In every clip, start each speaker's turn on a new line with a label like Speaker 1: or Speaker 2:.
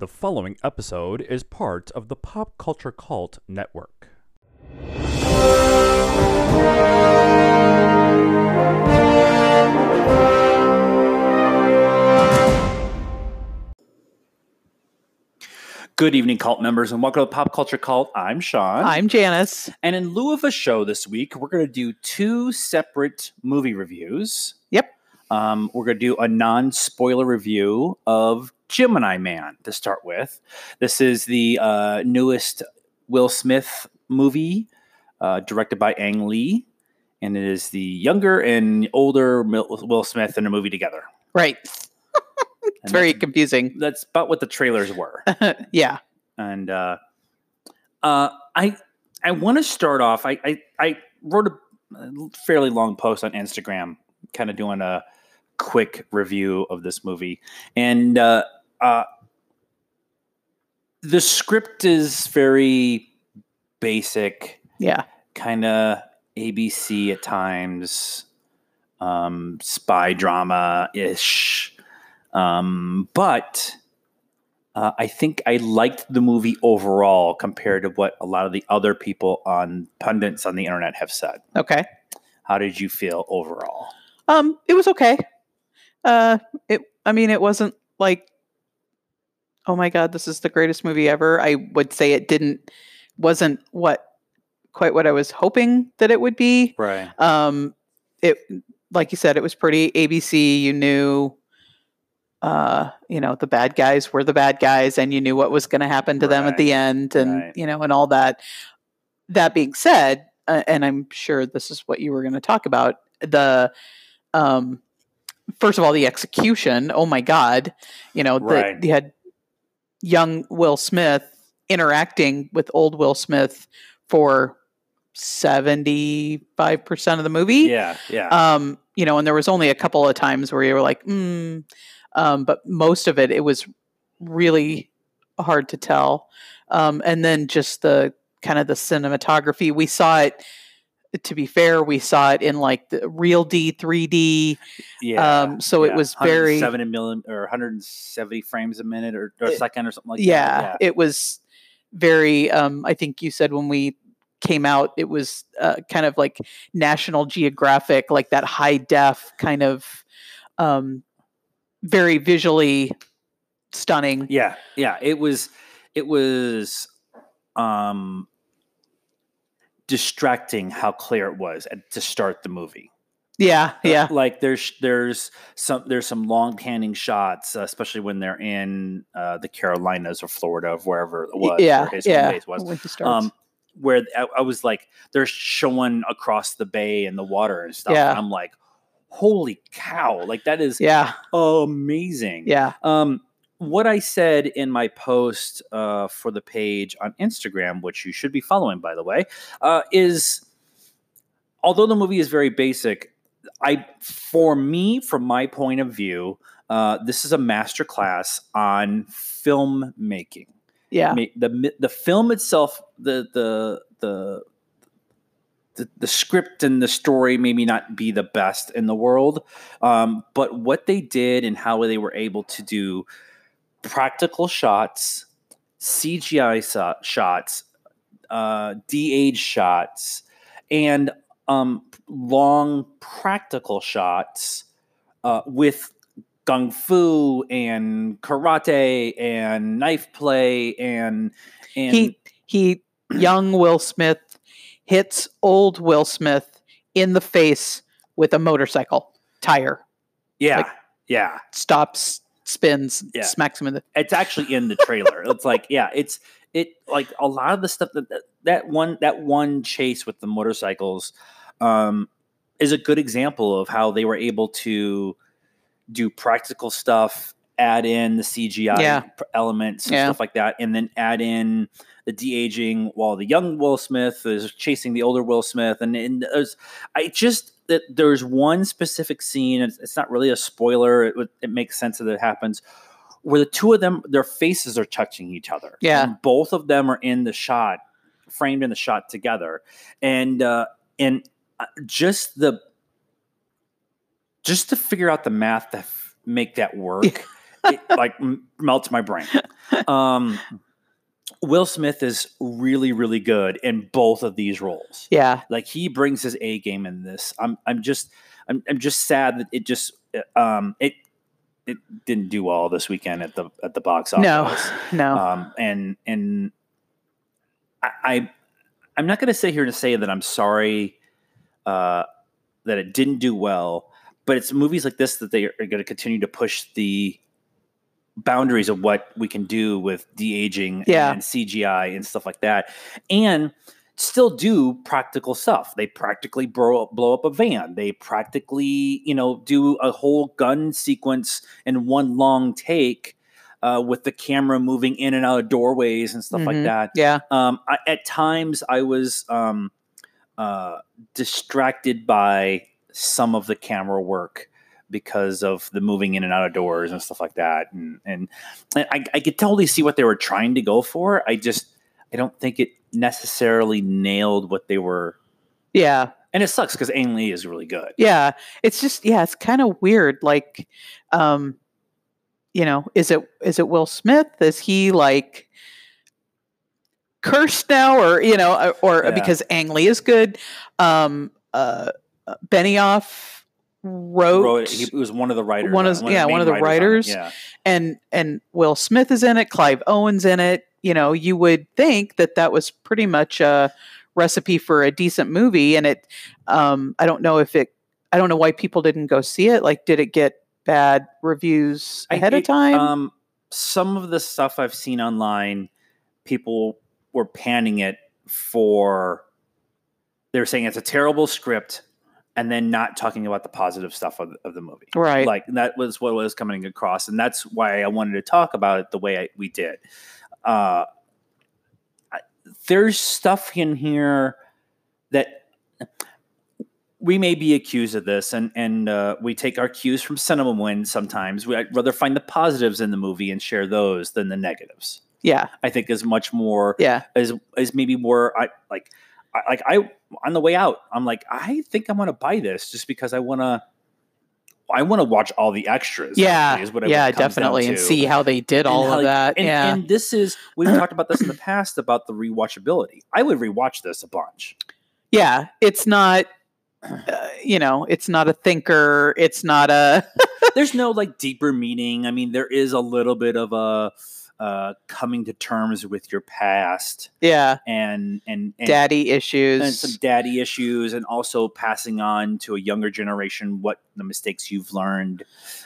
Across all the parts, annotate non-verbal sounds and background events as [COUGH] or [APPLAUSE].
Speaker 1: The following episode is part of the Pop Culture Cult Network.
Speaker 2: Good evening, cult members, and welcome to the Pop Culture Cult. I'm Sean.
Speaker 3: I'm Janice.
Speaker 2: and in lieu of a show this week, we're going to do two separate movie reviews.
Speaker 3: Yep.
Speaker 2: Um, we're going to do a non spoiler review of Gemini Man to start with. This is the uh, newest Will Smith movie uh, directed by Ang Lee, and it is the younger and older Will Smith in a movie together.
Speaker 3: Right. [LAUGHS]
Speaker 2: And
Speaker 3: It's very
Speaker 2: that's,
Speaker 3: confusing.
Speaker 2: that's about what the trailers were. [LAUGHS]
Speaker 3: yeah.
Speaker 2: and uh, uh, I I want to start off. I I, I wrote a fairly long post on Instagram, kind of doing a quick review of this movie, and uh, uh, the script is very basic,
Speaker 3: Yeah.
Speaker 2: kind of ABC at times, um, spy drama ish, um, but uh, I think I liked the movie overall compared to what a lot of the other people on pundits on the internet have said.
Speaker 3: Okay.
Speaker 2: How did you feel overall?
Speaker 3: Um, it was okay. Uh, it. I mean, it wasn't like, oh my god, this is the greatest movie ever. I would say it didn't, wasn't what, quite what I was hoping that it would be.
Speaker 2: Right.
Speaker 3: Um, it, like you said, it was pretty ABC. You knew, uh, you know, the bad guys were the bad guys, and you knew what was going to happen to them at the end, and
Speaker 2: right.
Speaker 3: you know, and all that. That being said, uh, and I'm sure this is what you were going to talk about. The, um, first of all, the execution. Oh my God, you know,
Speaker 2: Right.
Speaker 3: the, you had young Will Smith interacting with old Will Smith for 75% of the movie.
Speaker 2: Yeah. Yeah.
Speaker 3: Um, you know, and there was only a couple of times where you were like, mm, um, but most of it, it was really hard to tell. Um, and then just the kind of the cinematography, we saw it. To be fair, we saw it in like the RealD, 3D.
Speaker 2: yeah.
Speaker 3: um, so it was very-
Speaker 2: 170 million or 170 frames a minute or, or a
Speaker 3: It-
Speaker 2: second or something like
Speaker 3: yeah,
Speaker 2: that. Yeah.
Speaker 3: It was very. Um, I think you said when we came out, it was uh, kind of like National Geographic, like that high def kind of, um, very visually stunning.
Speaker 2: Yeah. Yeah. It was. It was. Um. Distracting how clear it was at, to start the movie.
Speaker 3: Yeah, yeah,
Speaker 2: like there's there's some there's some long panning shots, uh, especially when they're in uh, the Carolinas or Florida, or wherever it was.
Speaker 3: yeah,
Speaker 2: where his
Speaker 3: yeah.
Speaker 2: was.
Speaker 3: When he starts.
Speaker 2: Um, where I, I was like, they're showing across the bay and the water and stuff.
Speaker 3: Yeah.
Speaker 2: And I'm like, holy cow! Like that is
Speaker 3: yeah,
Speaker 2: amazing.
Speaker 3: yeah,
Speaker 2: Um, what I said in my post uh, for the page on Instagram, which you should be following, by the way, uh, is although the movie is very basic, I for me, from my point of view, uh, this is a masterclass on filmmaking.
Speaker 3: yeah,
Speaker 2: the the film itself, the the the the, the script and the story maybe not be the best in the world, um, but what they did and how they were able to do practical shots, CGI so- shots, uh, de-age shots, and um, long practical shots uh, with kung fu and karate and knife play and and
Speaker 3: he he [CLEARS THROAT] young Will Smith hits old Will Smith in the face with a motorcycle tire.
Speaker 2: yeah
Speaker 3: like-
Speaker 2: yeah
Speaker 3: Stops, spins,
Speaker 2: Yeah.
Speaker 3: smacks him in the.
Speaker 2: it's actually in the trailer it's like yeah it's it like a lot of the stuff that that- one that one chase with the motorcycles um is a good example of how they were able to do practical stuff add in the cgi
Speaker 3: Yeah.
Speaker 2: elements and
Speaker 3: Yeah.
Speaker 2: stuff like that and then add in the de-aging while the young will smith is chasing the older will smith and, and i just that there's one specific scene it's, it's not really a spoiler it, it makes sense that it happens where the two of them their faces are touching each other
Speaker 3: Yeah.
Speaker 2: and both of them are in the shot framed in the shot together and uh and uh, just the just to figure out the math to f- make that work [LAUGHS] it like m- melts my brain. Um, Will Smith is really, really good in both of these roles.
Speaker 3: Yeah.
Speaker 2: Like he brings his A game in this. I'm, I'm just, I'm, I'm just sad that it just, um, it, it didn't do well this weekend at the at the box office.
Speaker 3: No. [LAUGHS] No.
Speaker 2: Um, and and I, I I'm not going to sit here and say that I'm sorry uh, that it didn't do well, but it's movies like this that they are going to continue to push the boundaries of what we can do with de aging
Speaker 3: Yeah.
Speaker 2: and CGI and stuff like that, and still do practical stuff. They practically blow up, blow up a van. They practically, you know, do a whole gun sequence in one long take uh, with the camera moving in and out of doorways and stuff like
Speaker 3: Mhm.
Speaker 2: that.
Speaker 3: yeah.
Speaker 2: Um, I, at times, I was um, uh, distracted by some of the camera work because of the moving in and out of doors and stuff like that. And and, and I, I could totally see what they were trying to go for. I just I don't think it necessarily nailed what they were.
Speaker 3: Yeah.
Speaker 2: And it sucks because Ang Lee is really good.
Speaker 3: Yeah. It's just yeah, it's kind of weird. Like, um, you know, is it is it Will Smith? Is he like cursed now, or you know, uh, or
Speaker 2: Yeah.
Speaker 3: because Ang Lee is good? Um, uh, uh, Benioff wrote,
Speaker 2: Wrote, he was one of the writers.
Speaker 3: One of-
Speaker 2: it,
Speaker 3: yeah,
Speaker 2: main
Speaker 3: one of the
Speaker 2: it.
Speaker 3: writers.
Speaker 2: Yeah,
Speaker 3: and and Will Smith is in it. Clive Owen's in it. You know, you would think that that was pretty much a recipe for a decent movie, and it. Um, I don't know if it. I don't know why people didn't go see it. Like, did it get bad reviews
Speaker 2: I-
Speaker 3: ahead of time?
Speaker 2: Um, some of the stuff I've seen online, people were panning it for. They were saying it's a terrible script, and then not talking about the positive stuff of, of the movie.
Speaker 3: right.
Speaker 2: Like that was what was coming across, and that's why I wanted to talk about it the way I, we did. Uh, I, there's stuff in here that we may be accused of this, and and uh, we take our cues from Cinema Win. Sometimes we, I'd rather find the positives in the movie and share those than the negatives.
Speaker 3: yeah.
Speaker 2: I think is much more
Speaker 3: Yeah.
Speaker 2: is is maybe more I like I, like I on the way out I'm like I think I'm gonna buy this just because I want to I want to watch all the extras.
Speaker 3: Yeah.
Speaker 2: is what it
Speaker 3: Yeah. Definitely, and see how they did
Speaker 2: And
Speaker 3: all
Speaker 2: how,
Speaker 3: of that.
Speaker 2: And,
Speaker 3: yeah.
Speaker 2: and this is we've talked about this in the [CLEARS THROAT] past about the rewatchability. I would rewatch this a bunch.
Speaker 3: yeah. It's not. Uh, you know, it's not a thinker. It's not a. [LAUGHS]
Speaker 2: There's no like deeper meaning. I mean, there is a little bit of a uh, coming to terms with your past
Speaker 3: yeah.
Speaker 2: and and, and
Speaker 3: Daddy issues.
Speaker 2: and some daddy issues and also passing on to a younger generation what the mistakes you've learned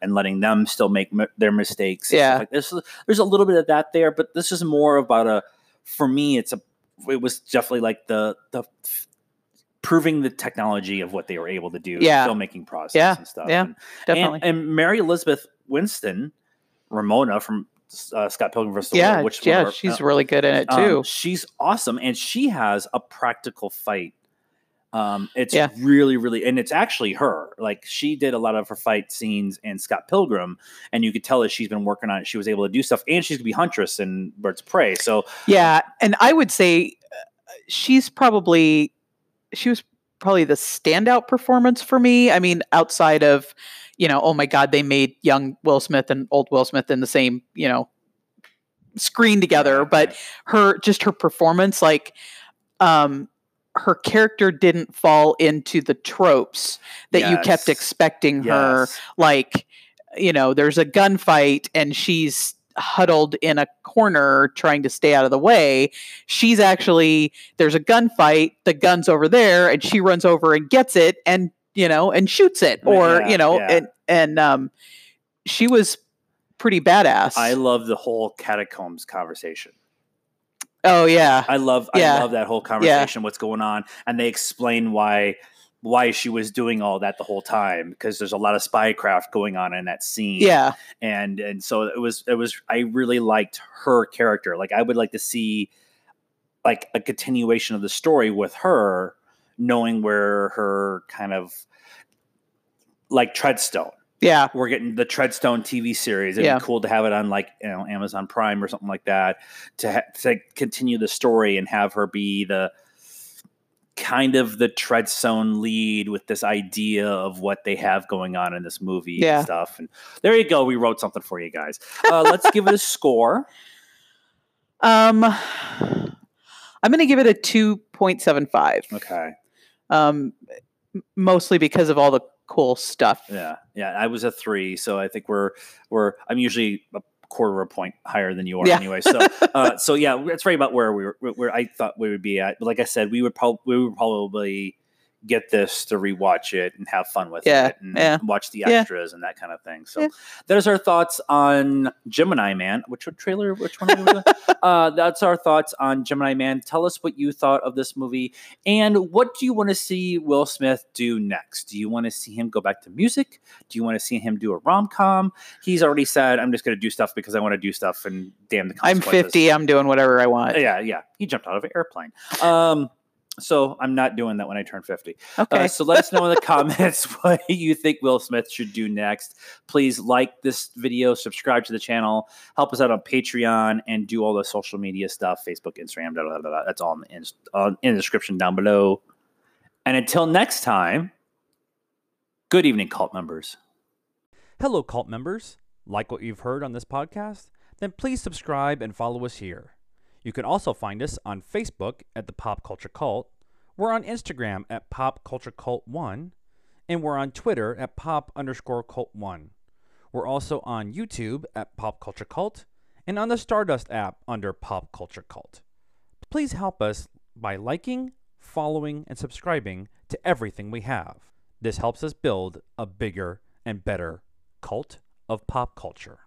Speaker 2: and letting them still make m- their mistakes
Speaker 3: Yeah.
Speaker 2: like this there's a little bit of that there but this is more about a for me it's a it was definitely like the the proving the technology of what they were able to do
Speaker 3: Yeah.
Speaker 2: filmmaking process
Speaker 3: Yeah.
Speaker 2: and stuff
Speaker 3: Yeah.
Speaker 2: and,
Speaker 3: definitely.
Speaker 2: and, and mary elizabeth winstead ramona from uh, scott pilgrim vs. the
Speaker 3: yeah.
Speaker 2: World, which
Speaker 3: yeah.
Speaker 2: our-
Speaker 3: she's
Speaker 2: uh,
Speaker 3: really good in it
Speaker 2: um,
Speaker 3: too.
Speaker 2: she's awesome, and she has a practical fight. Um, it's
Speaker 3: Yeah.
Speaker 2: really, really, and it's actually her. Like she did a lot of her fight scenes in Scott Pilgrim, and you could tell that she's been working on it. She was able to do stuff, and she's gonna be Huntress in Birds of Prey. So
Speaker 3: Yeah, and I would say uh, she's probably she was probably the standout performance for me. I mean, outside of you know, oh my God, they made young Will Smith and old Will Smith in the same you know screen together, but her just her performance, like, um, her character didn't fall into the tropes that you kept
Speaker 2: Yes.
Speaker 3: expecting her. Like you know there's a gunfight and she's huddled in a corner trying to stay out of the way. She's actually there's a gunfight the gun's over there and she runs over and gets it and you know and shoots it or
Speaker 2: Yeah,
Speaker 3: you know
Speaker 2: yeah.
Speaker 3: and and um she was pretty badass
Speaker 2: I love the whole catacombs conversation.
Speaker 3: oh yeah
Speaker 2: I love,
Speaker 3: Yeah.
Speaker 2: I love that whole conversation. What's going on, and they explain why why she was doing all that the whole time because there's a lot of spycraft going on in that scene.
Speaker 3: yeah
Speaker 2: and and so it was it was I really liked her character. Like I would like to see like a continuation of the story with her, knowing where her kind of like Treadstone.
Speaker 3: yeah
Speaker 2: We're getting the Treadstone TV series. It'd
Speaker 3: Yeah.
Speaker 2: be cool to have it on like you know Amazon Prime or something like that to ha- to continue the story and have her be the kind of the Treadstone lead with this idea of what they have going on in this movie
Speaker 3: Yeah.
Speaker 2: and stuff. And there you go. We wrote something for you guys. Uh, let's give it a [LAUGHS] score.
Speaker 3: Um, I'm going to give it a 2.75.
Speaker 2: Okay.
Speaker 3: Um, mostly because of all the cool stuff.
Speaker 2: Yeah. Yeah. I was a three. So I think we're, we're, I'm usually a quarter of a point higher than you are
Speaker 3: Yeah.
Speaker 2: anyway. So, [LAUGHS] uh, so yeah, it's right about where we were, where I thought we would be at. But like I said, we would probably, we would probably get this to rewatch it and have fun with
Speaker 3: Yeah,
Speaker 2: it and
Speaker 3: yeah.
Speaker 2: watch the
Speaker 3: Yeah.
Speaker 2: extras and that kind of thing. So
Speaker 3: Yeah.
Speaker 2: there's our thoughts on Gemini Man. Which trailer? Which one? Are we [LAUGHS] uh, that's our thoughts on Gemini Man. Tell us what you thought of this movie and what do you want to see Will Smith do next? Do you want to see him go back to music? Do you want to see him do a rom com? He's already said, "I'm just going to do stuff because I want to do stuff." And damn the
Speaker 3: I'm 50. I'm doing whatever I want.
Speaker 2: Yeah, yeah. He jumped out of an airplane. Um, so I'm not doing that when I turn 50.
Speaker 3: Okay.
Speaker 2: Uh, so let us know in the [LAUGHS] comments [LAUGHS] what you think Will Smith should do next. Please like this video, subscribe to the channel, help us out on Patreon, and do all the social media stuff Facebook, Instagram, blah, blah, blah, blah. that's all in the, in, uh, in the description down below. And until next time, good evening, cult members.
Speaker 1: Hello, cult members. Like what you've heard on this podcast? Then please subscribe and follow us here. You can also find us on Facebook at the Pop Culture Cult. We're on Instagram at Pop Culture Cult One, and we're on Twitter at Pop underscore Cult One. We're also on YouTube at Pop Culture Cult and on the Stardust app under Pop Culture Cult. Please help us by liking, following, and subscribing to everything we have. This helps us build a bigger and better cult of pop culture.